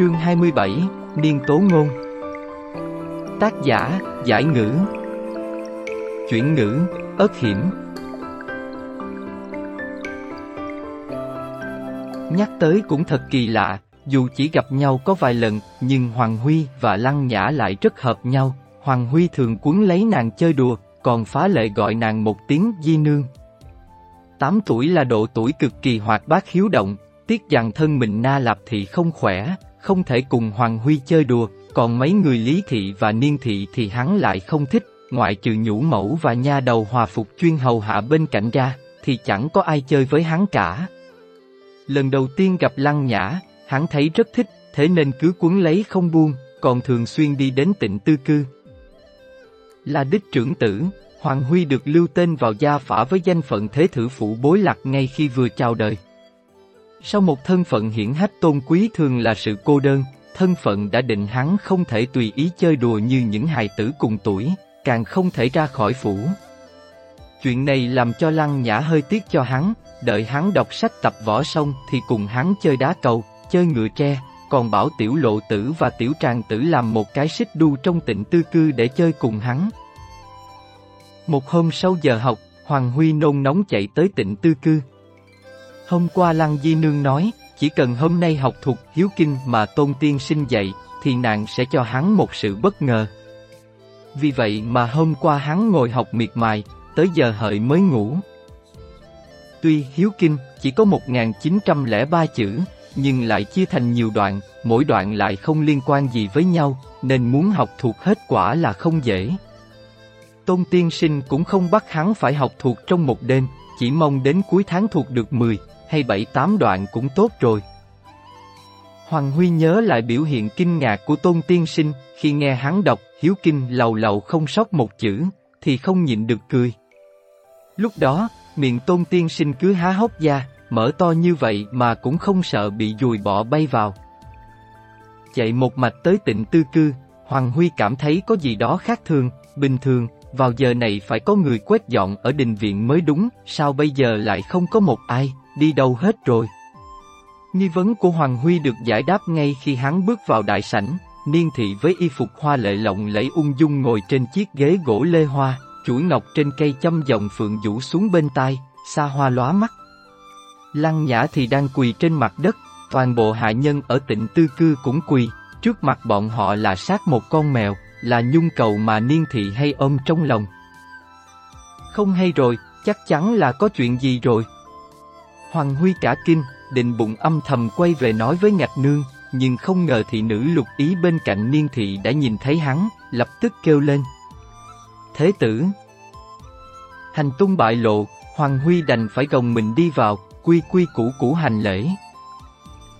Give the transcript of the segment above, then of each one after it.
Chương 27, Niên Tố Ngôn Tác giả, Giải Ngữ Chuyển ngữ, ớt hiểm Nhắc tới cũng thật kỳ lạ, dù chỉ gặp nhau có vài lần, nhưng Hoàng Huy và Lăng Nhã lại rất hợp nhau. Hoàng Huy thường cuốn lấy nàng chơi đùa, còn phá lệ gọi nàng một tiếng di nương. 8 tuổi là độ tuổi cực kỳ hoạt bát hiếu động, tiếc rằng thân mình na lạp thị không khỏe, không thể cùng Hoàng Huy chơi đùa, còn mấy người lý thị và niên thị thì hắn lại không thích, ngoại trừ nhũ mẫu và nha đầu hòa phục chuyên hầu hạ bên cạnh ra, thì chẳng có ai chơi với hắn cả. Lần đầu tiên gặp Lăng Nhã, hắn thấy rất thích, thế nên cứ cuốn lấy không buông, còn thường xuyên đi đến tịnh tư cư. Là đích trưởng tử, Hoàng Huy được lưu tên vào gia phả với danh phận thế thử phụ bối lạc ngay khi vừa chào đời. Sau một thân phận hiển hách tôn quý thường là sự cô đơn, thân phận đã định hắn không thể tùy ý chơi đùa như những hài tử cùng tuổi, càng không thể ra khỏi phủ. Chuyện này làm cho Lăng Nhã hơi tiếc cho hắn, đợi hắn đọc sách tập võ xong thì cùng hắn chơi đá cầu, chơi ngựa tre, còn bảo tiểu lộ tử và tiểu tràng tử làm một cái xích đu trong tịnh tư cư để chơi cùng hắn. Một hôm sau giờ học, Hoàng Huy nôn nóng chạy tới tịnh tư cư. Hôm qua Lăng Di Nương nói, chỉ cần hôm nay học thuộc hiếu kinh mà tôn tiên sinh dạy, thì nàng sẽ cho hắn một sự bất ngờ. Vì vậy mà hôm qua hắn ngồi học miệt mài, tới giờ hợi mới ngủ. Tuy hiếu kinh chỉ có 1903 chữ, nhưng lại chia thành nhiều đoạn, mỗi đoạn lại không liên quan gì với nhau, nên muốn học thuộc hết quả là không dễ. Tôn Tiên Sinh cũng không bắt hắn phải học thuộc trong một đêm, chỉ mong đến cuối tháng thuộc được 10 hay 7-8 đoạn cũng tốt rồi. Hoàng Huy nhớ lại biểu hiện kinh ngạc của Tôn Tiên Sinh khi nghe hắn đọc Hiếu Kinh lầu lầu không sót một chữ, thì không nhịn được cười. Lúc đó, miệng Tôn Tiên Sinh cứ há hốc ra, mở to như vậy mà cũng không sợ bị dùi bỏ bay vào. Chạy một mạch tới tịnh tư cư, Hoàng Huy cảm thấy có gì đó khác thường, bình thường, vào giờ này phải có người quét dọn ở đình viện mới đúng, sao bây giờ lại không có một ai, đi đâu hết rồi. Nghi vấn của Hoàng Huy được giải đáp ngay khi hắn bước vào đại sảnh, niên thị với y phục hoa lệ lộng lẫy ung dung ngồi trên chiếc ghế gỗ lê hoa, chuỗi ngọc trên cây châm dòng phượng vũ xuống bên tai, xa hoa lóa mắt. Lăng Nhã thì đang quỳ trên mặt đất, toàn bộ hạ nhân ở tịnh tư cư cũng quỳ, trước mặt bọn họ là sát một con mèo, là nhung cầu mà niên thị hay ôm trong lòng. Không hay rồi, chắc chắn là có chuyện gì rồi. Hoàng Huy cả kinh, định bụng âm thầm quay về nói với ngạch nương, nhưng không ngờ thị nữ lục ý bên cạnh niên thị đã nhìn thấy hắn, lập tức kêu lên. Thế tử Hành tung bại lộ, Hoàng Huy đành phải gồng mình đi vào, quy quy củ củ hành lễ.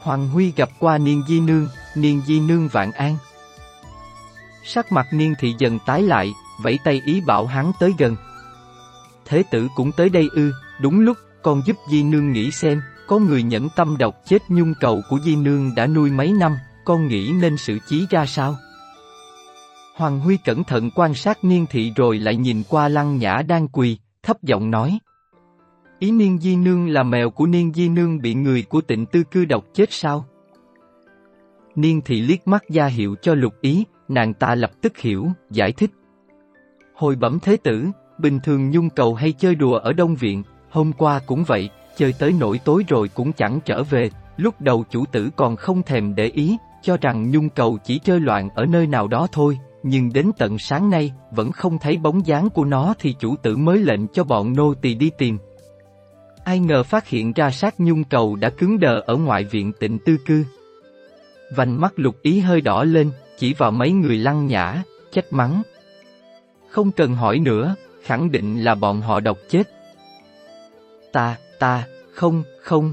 Hoàng Huy gặp qua Niên Di Nương, Niên Di Nương vạn an. Sắc mặt Niên Thị dần tái lại, vẫy tay ý bảo hắn tới gần. Thế tử cũng tới đây ư, đúng lúc, con giúp Di Nương nghĩ xem, có người nhẫn tâm độc chết nhung cầu của Di Nương đã nuôi mấy năm, con nghĩ nên xử trí ra sao? Hoàng Huy cẩn thận quan sát Niên Thị rồi lại nhìn qua Lăng Nhã đang quỳ, thấp giọng nói. Ý Niên Di Nương là mèo của Niên Di Nương bị người của tịnh tư cư độc chết sao? Niên Thị liếc mắt ra hiệu cho lục ý, nàng ta lập tức hiểu, giải thích. Hồi bẩm thế tử, bình thường nhung cầu hay chơi đùa ở Đông Viện, hôm qua cũng vậy, chơi tới nỗi tối rồi cũng chẳng trở về, lúc đầu chủ tử còn không thèm để ý, cho rằng nhung cầu chỉ chơi loạn ở nơi nào đó thôi, nhưng đến tận sáng nay, vẫn không thấy bóng dáng của nó thì chủ tử mới lệnh cho bọn nô tỳ đi tìm. Ai ngờ phát hiện ra xác nhung cầu đã cứng đờ ở ngoại viện tịnh tư cư. Vành mắt lục ý hơi đỏ lên, chỉ vào mấy người lăng nhã, trách mắng. Không cần hỏi nữa, khẳng định là bọn họ độc chết. Ta, ta, không, không.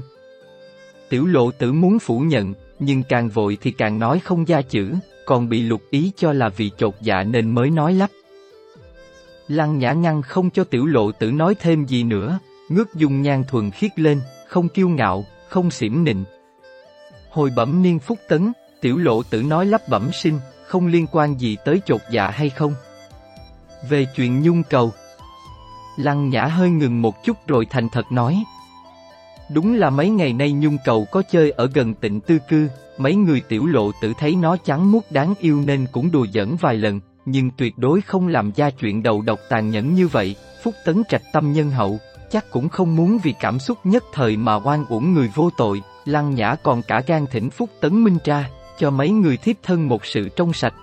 Tiểu lộ tử muốn phủ nhận, nhưng càng vội thì càng nói không ra chữ, còn bị lục ý cho là vì chột dạ nên mới nói lắp. Lăng nhã ngăn không cho tiểu lộ tử nói thêm gì nữa, ngước dung nhan thuần khiết lên, không kiêu ngạo, không xỉm nịnh. Hồi bẩm niên phúc tấn, tiểu lộ tử nói lắp bẩm sinh, không liên quan gì tới chột dạ hay không. Về chuyện nhung cầu, Lăng Nhã hơi ngừng một chút rồi thành thật nói. Đúng là mấy ngày nay nhung cầu có chơi ở gần tịnh tư cư, mấy người tiểu lộ tự thấy nó trắng muốt đáng yêu nên cũng đùa giỡn vài lần, nhưng tuyệt đối không làm ra chuyện đầu độc tàn nhẫn như vậy, Phúc Tấn trạch tâm nhân hậu, chắc cũng không muốn vì cảm xúc nhất thời mà oan uổng người vô tội, Lăng Nhã còn cả gan thỉnh Phúc Tấn minh tra, cho mấy người thiếp thân một sự trong sạch.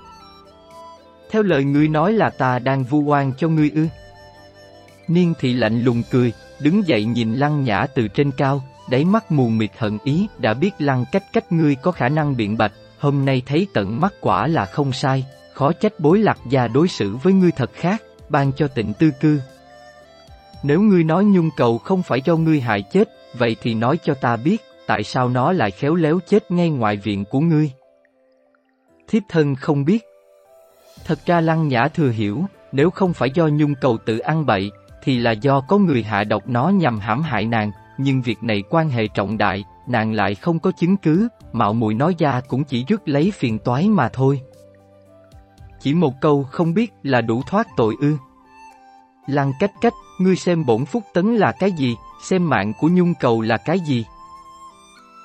Theo lời ngươi nói là ta đang vu oan cho ngươi ư. Niên thị lạnh lùng cười, đứng dậy nhìn Lăng Nhã từ trên cao, đáy mắt mù mịt hận ý, đã biết Lăng cách cách ngươi có khả năng biện bạch, hôm nay thấy tận mắt quả là không sai, khó trách bối lạc gia đối xử với ngươi thật khác, ban cho tịnh tư cư. Nếu ngươi nói nhung cầu không phải do ngươi hại chết, vậy thì nói cho ta biết, tại sao nó lại khéo léo chết ngay ngoài viện của ngươi? Thiếp thân không biết. Thật ra lăng nhã thừa hiểu, nếu không phải do nhung cầu tự ăn bậy, thì là do có người hạ độc nó nhằm hãm hại nàng, nhưng việc này quan hệ trọng đại, nàng lại không có chứng cứ, mạo muội nói ra cũng chỉ rước lấy phiền toái mà thôi. Chỉ một câu không biết là đủ thoát tội ư. Lăng cách cách, ngươi xem bổn phúc tấn là cái gì, xem mạng của nhung cầu là cái gì.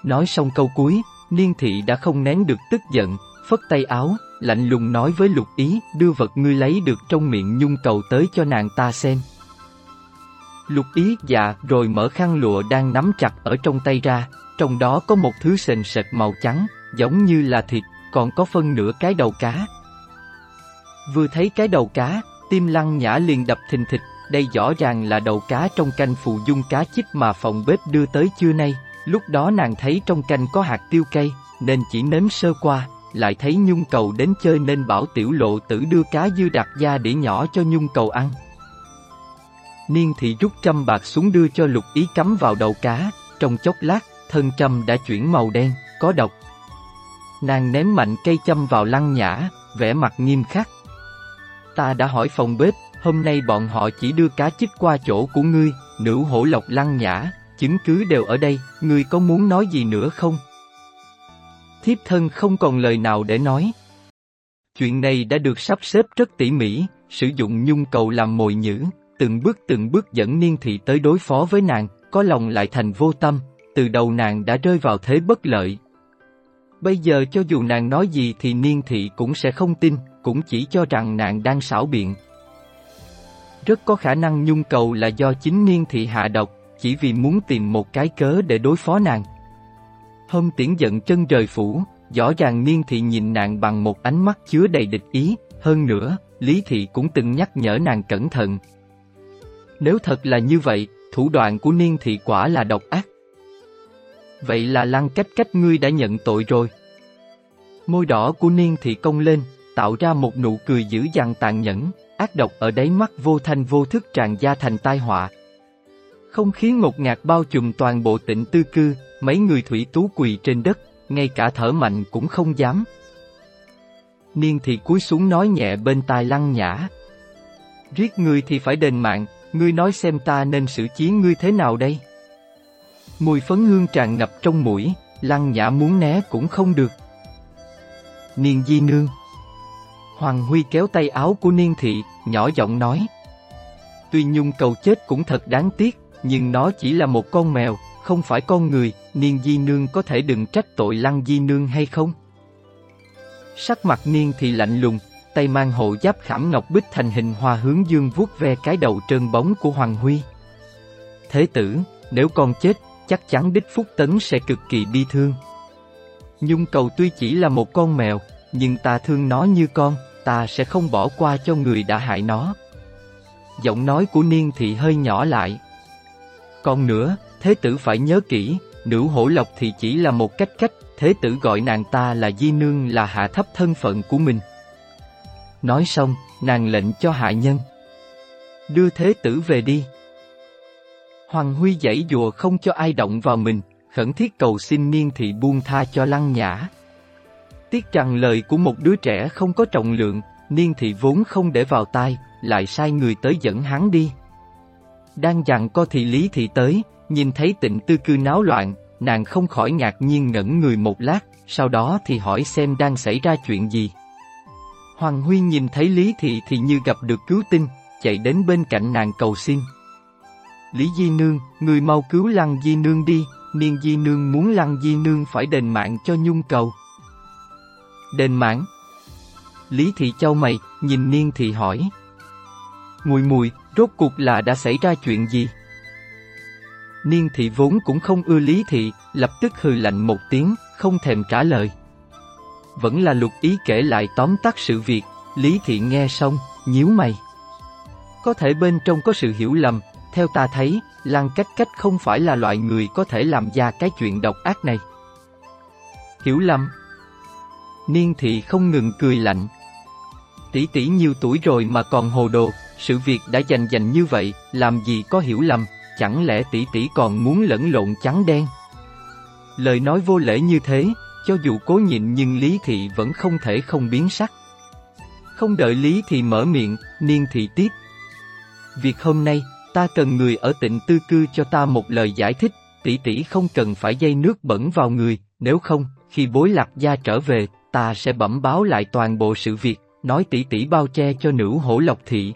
Nói xong câu cuối, niên thị đã không nén được tức giận, phất tay áo, lạnh lùng nói với lục ý đưa vật ngươi lấy được trong miệng nhung cầu tới cho nàng ta xem. Lục ý dạ rồi mở khăn lụa đang nắm chặt ở trong tay ra, trong đó có một thứ sền sệt màu trắng, giống như là thịt, còn có phân nửa cái đầu cá. Vừa thấy cái đầu cá, tim lăng nhã liền đập thình thịch, đây rõ ràng là đầu cá trong canh phụ dung cá chích mà phòng bếp đưa tới trưa nay. Lúc đó nàng thấy trong canh có hạt tiêu cây, nên chỉ nếm sơ qua, lại thấy nhung cầu đến chơi nên bảo tiểu lộ tử đưa cá dư đặt ra để nhỏ cho nhung cầu ăn. Niên thị rút trăm bạc xuống đưa cho lục ý cắm vào đầu cá, trong chốc lát, thân trăm đã chuyển màu đen, có độc. Nàng ném mạnh cây châm vào lăng nhã, vẻ mặt nghiêm khắc. Ta đã hỏi phòng bếp, hôm nay bọn họ chỉ đưa cá chích qua chỗ của ngươi, nữ hổ lộc lăng nhã, chứng cứ đều ở đây, ngươi có muốn nói gì nữa không? Thiếp thân không còn lời nào để nói. Chuyện này đã được sắp xếp rất tỉ mỉ, sử dụng nhung cầu làm mồi nhữ, từng bước từng bước dẫn niên thị tới đối phó với nàng, có lòng lại thành vô tâm, từ đầu nàng đã rơi vào thế bất lợi. Bây giờ cho dù nàng nói gì thì niên thị cũng sẽ không tin, cũng chỉ cho rằng nàng đang xảo biện. Rất có khả năng nhung cầu là do chính niên thị hạ độc, chỉ vì muốn tìm một cái cớ để đối phó nàng. Hôm tiễn giận chân trời phủ, rõ ràng niên thị nhìn nàng bằng một ánh mắt chứa đầy địch ý, hơn nữa, Lý thị cũng từng nhắc nhở nàng cẩn thận. Nếu thật là như vậy, thủ đoạn của niên thị quả là độc ác. Vậy là lăng cách cách ngươi đã nhận tội rồi. Môi đỏ của niên thị công lên, tạo ra một nụ cười dữ dằn tàn nhẫn, ác độc ở đáy mắt vô thanh vô thức tràn ra thành tai họa, không khí ngột ngạt bao trùm toàn bộ tỉnh tư cư, mấy người thủy tú quỳ trên đất, ngay cả thở mạnh cũng không dám. Niên thị cúi xuống nói nhẹ bên tai lăng nhã. Riết ngươi thì phải đền mạng, ngươi nói xem ta nên xử trí ngươi thế nào đây? Mùi phấn hương tràn ngập trong mũi, lăng nhã muốn né cũng không được. Niên di nương Hoàng Huy kéo tay áo của Niên thị, nhỏ giọng nói. Tuy Nhung cầu chết cũng thật đáng tiếc, nhưng nó chỉ là một con mèo, không phải con người, Niên Di Nương có thể đừng trách tội Lăng Di Nương hay không? Sắc mặt Niên thị lạnh lùng, tay mang hộ giáp khảm ngọc bích thành hình hoa hướng dương vuốt ve cái đầu trơn bóng của Hoàng Huy. Thế tử, nếu con chết, chắc chắn đích Phúc Tấn sẽ cực kỳ bi thương. Nhung cầu tuy chỉ là một con mèo, nhưng ta thương nó như con, ta sẽ không bỏ qua cho người đã hại nó. Giọng nói của Niên thị hơi nhỏ lại. Còn nữa, thế tử phải nhớ kỹ, nữ hổ lộc thì chỉ là một cách cách, thế tử gọi nàng ta là di nương là hạ thấp thân phận của mình. Nói xong, nàng lệnh cho hạ nhân. Đưa thế tử về đi. Hoàng Huy dãy dùa không cho ai động vào mình, khẩn thiết cầu xin niên thị buông tha cho lăng nhã. Tiếc rằng lời của một đứa trẻ không có trọng lượng, niên thị vốn không để vào tai, lại sai người tới dẫn hắn đi. Đang dặn co thì Lý Thị tới, nhìn thấy tịnh tư cư náo loạn, nàng không khỏi ngạc nhiên ngẩn người một lát, sau đó thì hỏi xem đang xảy ra chuyện gì. Hoàng Huy nhìn thấy Lý Thị thì như gặp được cứu tinh, chạy đến bên cạnh nàng cầu xin. Lý Di Nương, người mau cứu Lăng Di Nương đi, Niên Di Nương muốn Lăng Di Nương phải đền mạng cho nhung cầu. Đền mạng? Lý Thị Châu mày, nhìn Niên Thị hỏi. Mùi mùi, rốt cuộc là đã xảy ra chuyện gì? Niên Thị vốn cũng không ưa Lý Thị, lập tức hừ lạnh một tiếng, không thèm trả lời. Vẫn là lục ý kể lại tóm tắt sự việc, Lý Thị nghe xong, nhíu mày. Có thể bên trong có sự hiểu lầm, theo ta thấy, Lan Cách Cách không phải là loại người có thể làm ra cái chuyện độc ác này. Hiểu lầm. Niên thị không ngừng cười lạnh. Tỷ tỷ nhiều tuổi rồi mà còn hồ đồ, sự việc đã dành dành như vậy, làm gì có hiểu lầm, chẳng lẽ tỷ tỷ còn muốn lẫn lộn trắng đen? Lời nói vô lễ như thế, cho dù cố nhịn nhưng Lý Thị vẫn không thể không biến sắc. Không đợi Lý Thị mở miệng, Niên Thị tiếp. Việc hôm nay, ta cần người ở tịnh tư cư cho ta một lời giải thích, tỷ tỷ không cần phải dây nước bẩn vào người, nếu không, khi bối lạc gia trở về, ta sẽ bẩm báo lại toàn bộ sự việc, nói tỷ tỷ bao che cho nữ hổ lộc thị.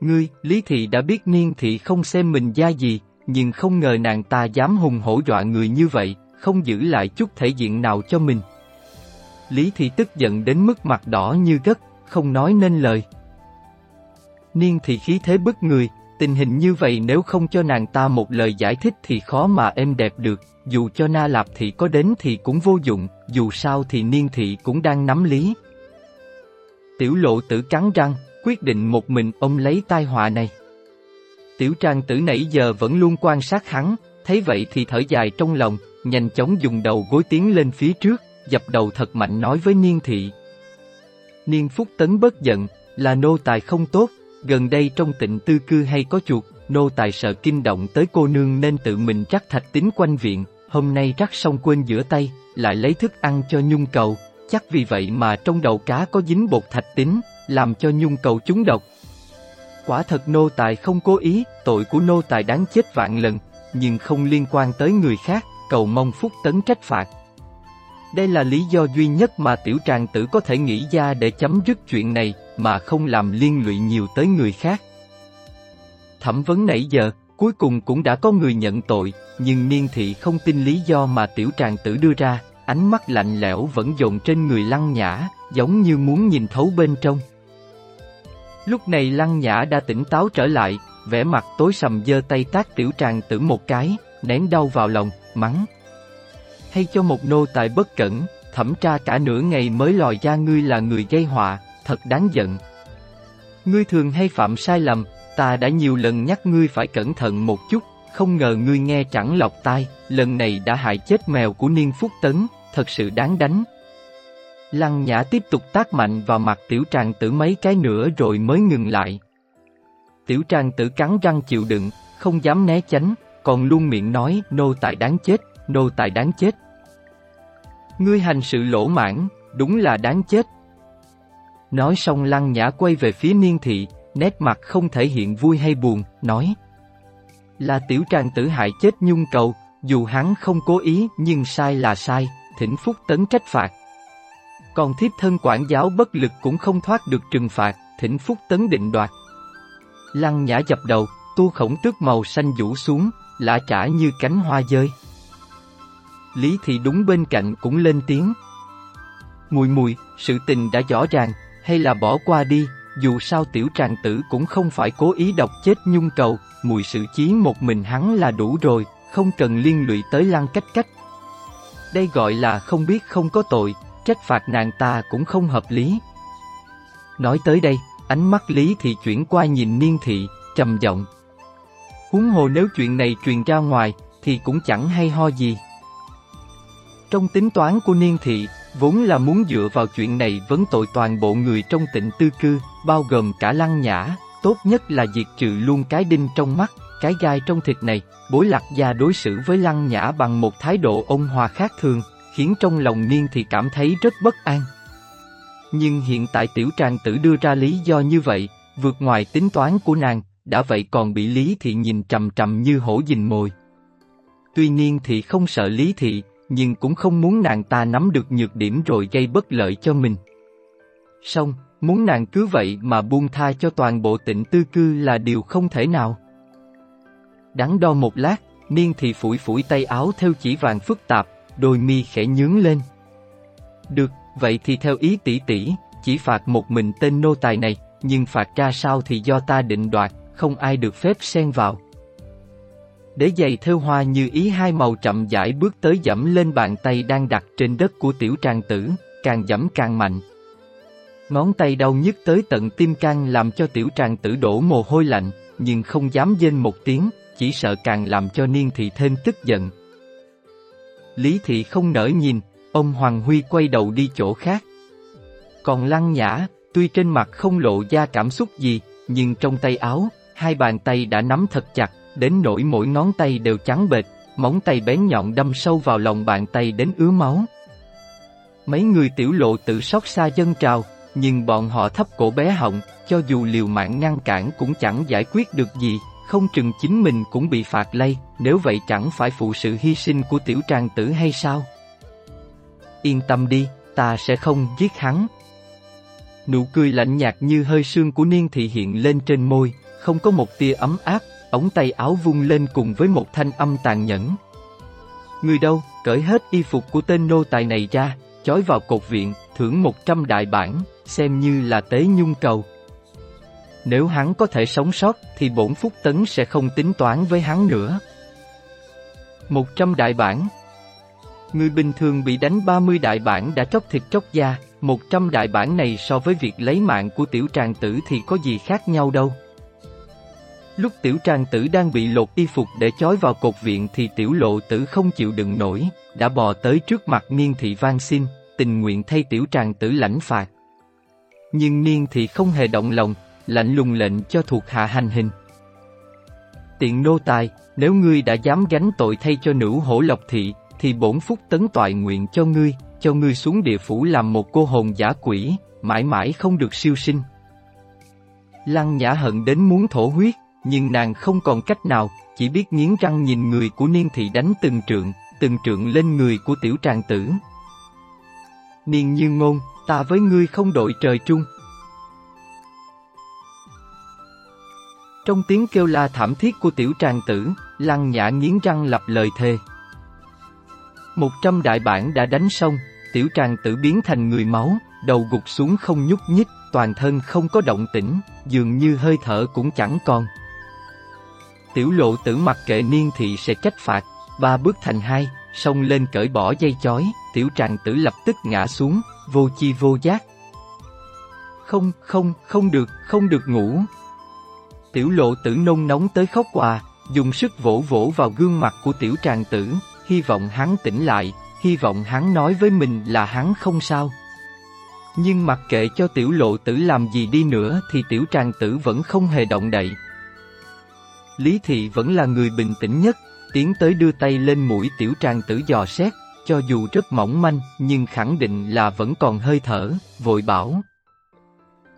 Ngươi, Lý Thị đã biết Niên Thị không xem mình gia gì, nhưng không ngờ nàng ta dám hùng hổ dọa người như vậy, không giữ lại chút thể diện nào cho mình. Lý Thị tức giận đến mức mặt đỏ như gất, không nói nên lời. Niên thì khí thế bức người, tình hình như vậy nếu không cho nàng ta một lời giải thích thì khó mà êm đẹp được, dù cho Na Lạp Thị có đến thì cũng vô dụng, dù sao thì Niên Thị cũng đang nắm lý. Tiểu lộ tử cắn răng, quyết định một mình ông lấy tai họa này. Tiểu trang tử nãy giờ vẫn luôn quan sát hắn, thấy vậy thì thở dài trong lòng, nhanh chóng dùng đầu gối tiến lên phía trước, dập đầu thật mạnh nói với Niên Thị. Niên Phúc Tấn bất giận, là nô tài không tốt, gần đây trong tịnh tư cư hay có chuột, nô tài sợ kinh động tới cô nương nên tự mình chắc thạch tính quanh viện, hôm nay rắc xong quên giữa tay, lại lấy thức ăn cho nhung cầu, chắc vì vậy mà trong đầu cá có dính bột thạch tính, làm cho nhung cầu trúng độc. Quả thật nô tài không cố ý, tội của nô tài đáng chết vạn lần, nhưng không liên quan tới người khác, cầu mong phúc tấn trách phạt. Đây là lý do duy nhất mà tiểu tràng tử có thể nghĩ ra để chấm dứt chuyện này, mà không làm liên lụy nhiều tới người khác. Thẩm vấn nãy giờ, cuối cùng cũng đã có người nhận tội, nhưng niên thị không tin lý do mà tiểu tràng tử đưa ra, ánh mắt lạnh lẽo vẫn dồn trên người lăng nhã, giống như muốn nhìn thấu bên trong. Lúc này lăng nhã đã tỉnh táo trở lại, vẻ mặt tối sầm giơ tay tác tiểu tràng tử một cái, nén đau vào lòng, mắng. Hay cho một nô tài bất cẩn, thẩm tra cả nửa ngày mới lòi ra ngươi là người gây họa, thật đáng giận. Ngươi thường hay phạm sai lầm, ta đã nhiều lần nhắc ngươi phải cẩn thận một chút, không ngờ ngươi nghe chẳng lọc tai, lần này đã hại chết mèo của Niên Phúc Tấn, thật sự đáng đánh. Lăng Nhã tiếp tục tác mạnh vào mặt tiểu tràng tử mấy cái nữa rồi mới ngừng lại. Tiểu tràng tử cắn răng chịu đựng, không dám né tránh, còn luôn miệng nói nô tài đáng chết, nô tài đáng chết. Ngươi hành sự lỗ mãn, đúng là đáng chết. Nói xong lăng nhã quay về phía niên thị, nét mặt không thể hiện vui hay buồn, nói Là tiểu trang tử hại chết nhung cầu, dù hắn không cố ý nhưng sai là sai, thỉnh phúc tấn trách phạt. Còn thiếp thân quản giáo bất lực cũng không thoát được trừng phạt, thỉnh phúc tấn định đoạt. Lăng nhã dập đầu, tu khổng tước màu xanh vũ xuống, lạ chả như cánh hoa rơi. Lý thì đúng bên cạnh cũng lên tiếng. Mùi mùi, sự tình đã rõ ràng, hay là bỏ qua đi, dù sao tiểu tràng tử cũng không phải cố ý độc chết nhung cầu, mùi sự chí một mình hắn là đủ rồi, không cần liên lụy tới lăng cách cách. Đây gọi là không biết không có tội, trách phạt nàng ta cũng không hợp lý. Nói tới đây, ánh mắt Lý thì chuyển qua nhìn Niên Thị, trầm giọng. Huống hồ nếu chuyện này truyền ra ngoài, thì cũng chẳng hay ho gì. Trong tính toán của Niên Thị, vốn là muốn dựa vào chuyện này vấn tội toàn bộ người trong tịnh tư cư, bao gồm cả lăng nhã, tốt nhất là diệt trừ luôn cái đinh trong mắt, cái gai trong thịt này, bối lạc gia đối xử với lăng nhã bằng một thái độ ôn hòa khác thường, khiến trong lòng niên thì cảm thấy rất bất an. Nhưng hiện tại tiểu trang tử đưa ra lý do như vậy, vượt ngoài tính toán của nàng, đã vậy còn bị Lý Thị nhìn trầm trầm như hổ dình mồi. Tuy nhiên thì không sợ Lý Thị, nhưng cũng không muốn nàng ta nắm được nhược điểm rồi gây bất lợi cho mình. Xong, muốn nàng cứ vậy mà buông tha cho toàn bộ tịnh tư cư là điều không thể nào. đắn đo một lát, niên thì phủi phủi tay áo theo chỉ vàng phức tạp, đôi mi khẽ nhướng lên. Được, vậy thì theo ý tỷ tỷ, chỉ phạt một mình tên nô tài này, nhưng phạt ra sao thì do ta định đoạt, không ai được phép xen vào. Để giày theo hoa như ý hai màu chậm rãi bước tới dẫm lên bàn tay đang đặt trên đất của tiểu trang tử, càng dẫm càng mạnh. Ngón tay đau nhức tới tận tim can làm cho tiểu trang tử đổ mồ hôi lạnh, nhưng không dám dên một tiếng, chỉ sợ càng làm cho niên thị thêm tức giận. Lý thị không nở nhìn, ông Hoàng Huy quay đầu đi chỗ khác. Còn lăng nhã, tuy trên mặt không lộ ra cảm xúc gì, nhưng trong tay áo, hai bàn tay đã nắm thật chặt, đến nỗi mỗi ngón tay đều trắng bệch, móng tay bén nhọn đâm sâu vào lòng bàn tay đến ứa máu. Mấy người tiểu lộ tự sót xa dân trào, nhưng bọn họ thấp cổ bé họng, cho dù liều mạng ngăn cản cũng chẳng giải quyết được gì, không chừng chính mình cũng bị phạt lây, nếu vậy chẳng phải phụ sự hy sinh của tiểu trang tử hay sao? Yên tâm đi, ta sẽ không giết hắn. Nụ cười lạnh nhạt như hơi sương của niên thị hiện lên trên môi, không có một tia ấm áp, ống tay áo vung lên cùng với một thanh âm tàn nhẫn. Người đâu, cởi hết y phục của tên nô tài này ra, chói vào cột viện, thưởng một trăm đại bản, xem như là tế nhung cầu. Nếu hắn có thể sống sót thì bổn phúc tấn sẽ không tính toán với hắn nữa. Một trăm đại bản Người bình thường bị đánh 30 đại bản đã chóc thịt chóc da, 100 đại bản này so với việc lấy mạng của tiểu tràng tử thì có gì khác nhau đâu. Lúc tiểu trang tử đang bị lột y phục để chói vào cột viện thì tiểu lộ tử không chịu đựng nổi, đã bò tới trước mặt niên thị van xin, tình nguyện thay tiểu tràng tử lãnh phạt. Nhưng niên thị không hề động lòng, lạnh lùng lệnh cho thuộc hạ hành hình. Tiện nô tài, nếu ngươi đã dám gánh tội thay cho nữ hổ lộc thị, thì bổn phúc tấn toại nguyện cho ngươi, cho ngươi xuống địa phủ làm một cô hồn giả quỷ, mãi mãi không được siêu sinh. Lăng nhã hận đến muốn thổ huyết, nhưng nàng không còn cách nào, chỉ biết nghiến răng nhìn người của niên thị đánh từng trượng, từng trượng lên người của tiểu tràng tử. Niên như ngôn, ta với ngươi không đội trời chung. Trong tiếng kêu la thảm thiết của tiểu tràng tử, lăng nhã nghiến răng lập lời thề. Một trăm đại bản đã đánh xong, tiểu tràng tử biến thành người máu, đầu gục xuống không nhúc nhích, toàn thân không có động tĩnh, dường như hơi thở cũng chẳng còn. Tiểu lộ tử mặc kệ niên thị sẽ trách phạt, ba bước thành hai, xông lên cởi bỏ dây chói, tiểu tràng tử lập tức ngã xuống, vô chi vô giác. Không, không, không được, không được ngủ. Tiểu lộ tử nôn nóng tới khóc quà, dùng sức vỗ vỗ vào gương mặt của tiểu tràng tử, hy vọng hắn tỉnh lại, hy vọng hắn nói với mình là hắn không sao. Nhưng mặc kệ cho tiểu lộ tử làm gì đi nữa thì tiểu tràng tử vẫn không hề động đậy. Lý thị vẫn là người bình tĩnh nhất, tiến tới đưa tay lên mũi tiểu tràng tử dò xét, cho dù rất mỏng manh nhưng khẳng định là vẫn còn hơi thở, vội bảo.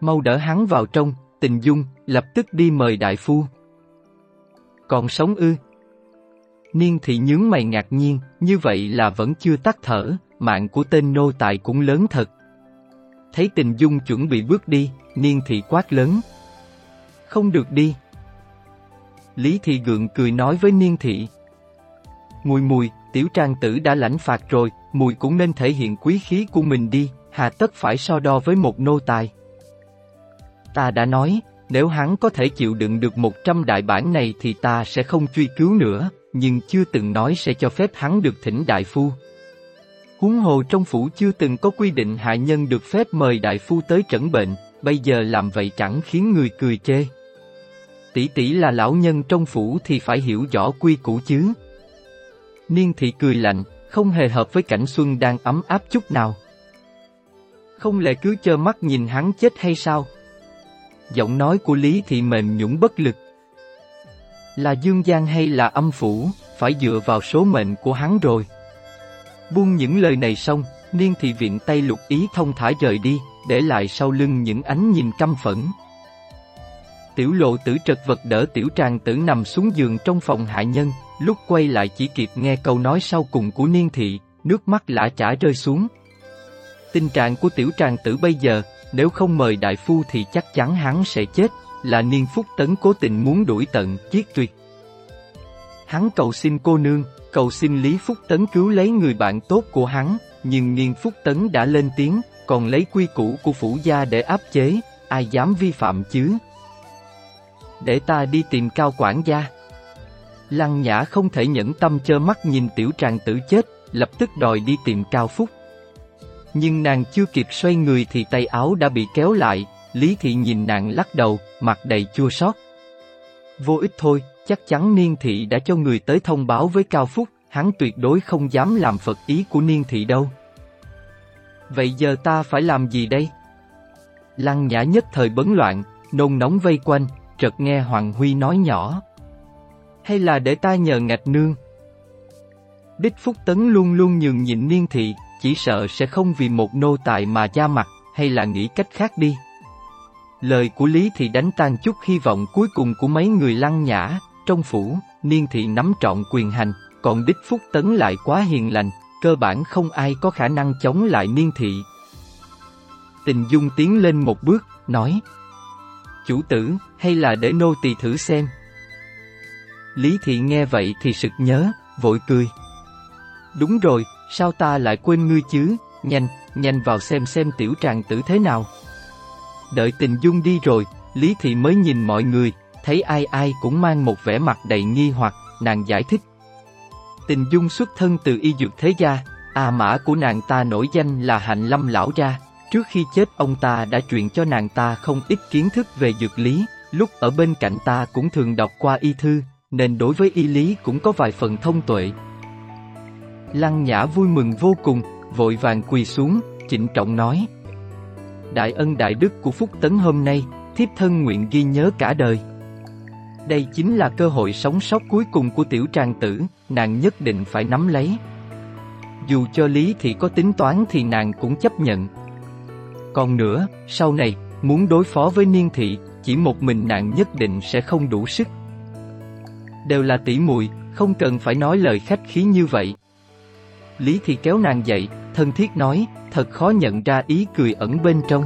Mau đỡ hắn vào trong, tình dung, lập tức đi mời đại phu. Còn sống ư? Niên thị nhướng mày ngạc nhiên, như vậy là vẫn chưa tắt thở, mạng của tên nô tài cũng lớn thật. Thấy tình dung chuẩn bị bước đi, niên thị quát lớn. Không được đi. Lý thị gượng cười nói với niên thị. Mùi mùi, tiểu trang tử đã lãnh phạt rồi, mùi cũng nên thể hiện quý khí của mình đi, hà tất phải so đo với một nô tài. Ta đã nói, nếu hắn có thể chịu đựng được 100 đại bản này thì ta sẽ không truy cứu nữa, nhưng chưa từng nói sẽ cho phép hắn được thỉnh đại phu. Huống hồ trong phủ chưa từng có quy định hạ nhân được phép mời đại phu tới trẩn bệnh, bây giờ làm vậy chẳng khiến người cười chê. Tỷ tỷ là lão nhân trong phủ thì phải hiểu rõ quy củ chứ. Niên thị cười lạnh, không hề hợp với cảnh xuân đang ấm áp chút nào. Không lẽ cứ chơ mắt nhìn hắn chết hay sao? Giọng nói của Lý thị mềm nhũng bất lực. Là dương gian hay là âm phủ, phải dựa vào số mệnh của hắn rồi. Buông những lời này xong, niên thị viện tay lục ý thông thả rời đi, để lại sau lưng những ánh nhìn căm phẫn. Tiểu lộ tử trật vật đỡ tiểu tràng tử nằm xuống giường trong phòng hạ nhân, lúc quay lại chỉ kịp nghe câu nói sau cùng của niên thị, nước mắt lã chả rơi xuống. Tình trạng của tiểu tràng tử bây giờ, nếu không mời đại phu thì chắc chắn hắn sẽ chết, là niên phúc tấn cố tình muốn đuổi tận, chiết tuyệt. Hắn cầu xin cô nương, cầu xin Lý Phúc Tấn cứu lấy người bạn tốt của hắn, nhưng Niên Phúc Tấn đã lên tiếng, còn lấy quy củ của phủ gia để áp chế, ai dám vi phạm chứ? Để ta đi tìm cao quản gia. Lăng Nhã không thể nhẫn tâm chơ mắt nhìn tiểu tràng tử chết, lập tức đòi đi tìm Cao Phúc. Nhưng nàng chưa kịp xoay người thì tay áo đã bị kéo lại, Lý Thị nhìn nàng lắc đầu, mặt đầy chua xót. Vô ích thôi, chắc chắn Niên Thị đã cho người tới thông báo với Cao Phúc, hắn tuyệt đối không dám làm phật ý của Niên Thị đâu. Vậy giờ ta phải làm gì đây? Lăng nhã nhất thời bấn loạn, nôn nóng vây quanh, chợt nghe Hoàng Huy nói nhỏ. Hay là để ta nhờ ngạch nương? Đích Phúc Tấn luôn luôn nhường nhịn niên thị, chỉ sợ sẽ không vì một nô tài mà ra mặt, hay là nghĩ cách khác đi. Lời của Lý thì đánh tan chút hy vọng cuối cùng của mấy người lăng nhã, trong phủ, niên thị nắm trọn quyền hành, còn Đích Phúc Tấn lại quá hiền lành, cơ bản không ai có khả năng chống lại niên thị. Tình Dung tiến lên một bước, nói Chủ tử, hay là để nô tỳ thử xem? Lý Thị nghe vậy thì sực nhớ, vội cười. Đúng rồi, sao ta lại quên ngươi chứ, nhanh, nhanh vào xem xem tiểu tràng tử thế nào. Đợi tình dung đi rồi, Lý Thị mới nhìn mọi người, thấy ai ai cũng mang một vẻ mặt đầy nghi hoặc, nàng giải thích. Tình dung xuất thân từ y dược thế gia, à mã của nàng ta nổi danh là hạnh lâm lão gia. Trước khi chết ông ta đã truyền cho nàng ta không ít kiến thức về dược lý, lúc ở bên cạnh ta cũng thường đọc qua y thư, nên đối với y lý cũng có vài phần thông tuệ. Lăng Nhã vui mừng vô cùng, vội vàng quỳ xuống, trịnh trọng nói. Đại ân đại đức của Phúc Tấn hôm nay, thiếp thân nguyện ghi nhớ cả đời. Đây chính là cơ hội sống sót cuối cùng của tiểu trang tử, nàng nhất định phải nắm lấy. Dù cho lý thì có tính toán thì nàng cũng chấp nhận. Còn nữa, sau này, muốn đối phó với niên thị, chỉ một mình nàng nhất định sẽ không đủ sức. Đều là tỷ muội, không cần phải nói lời khách khí như vậy. Lý thì kéo nàng dậy, thân thiết nói, thật khó nhận ra ý cười ẩn bên trong.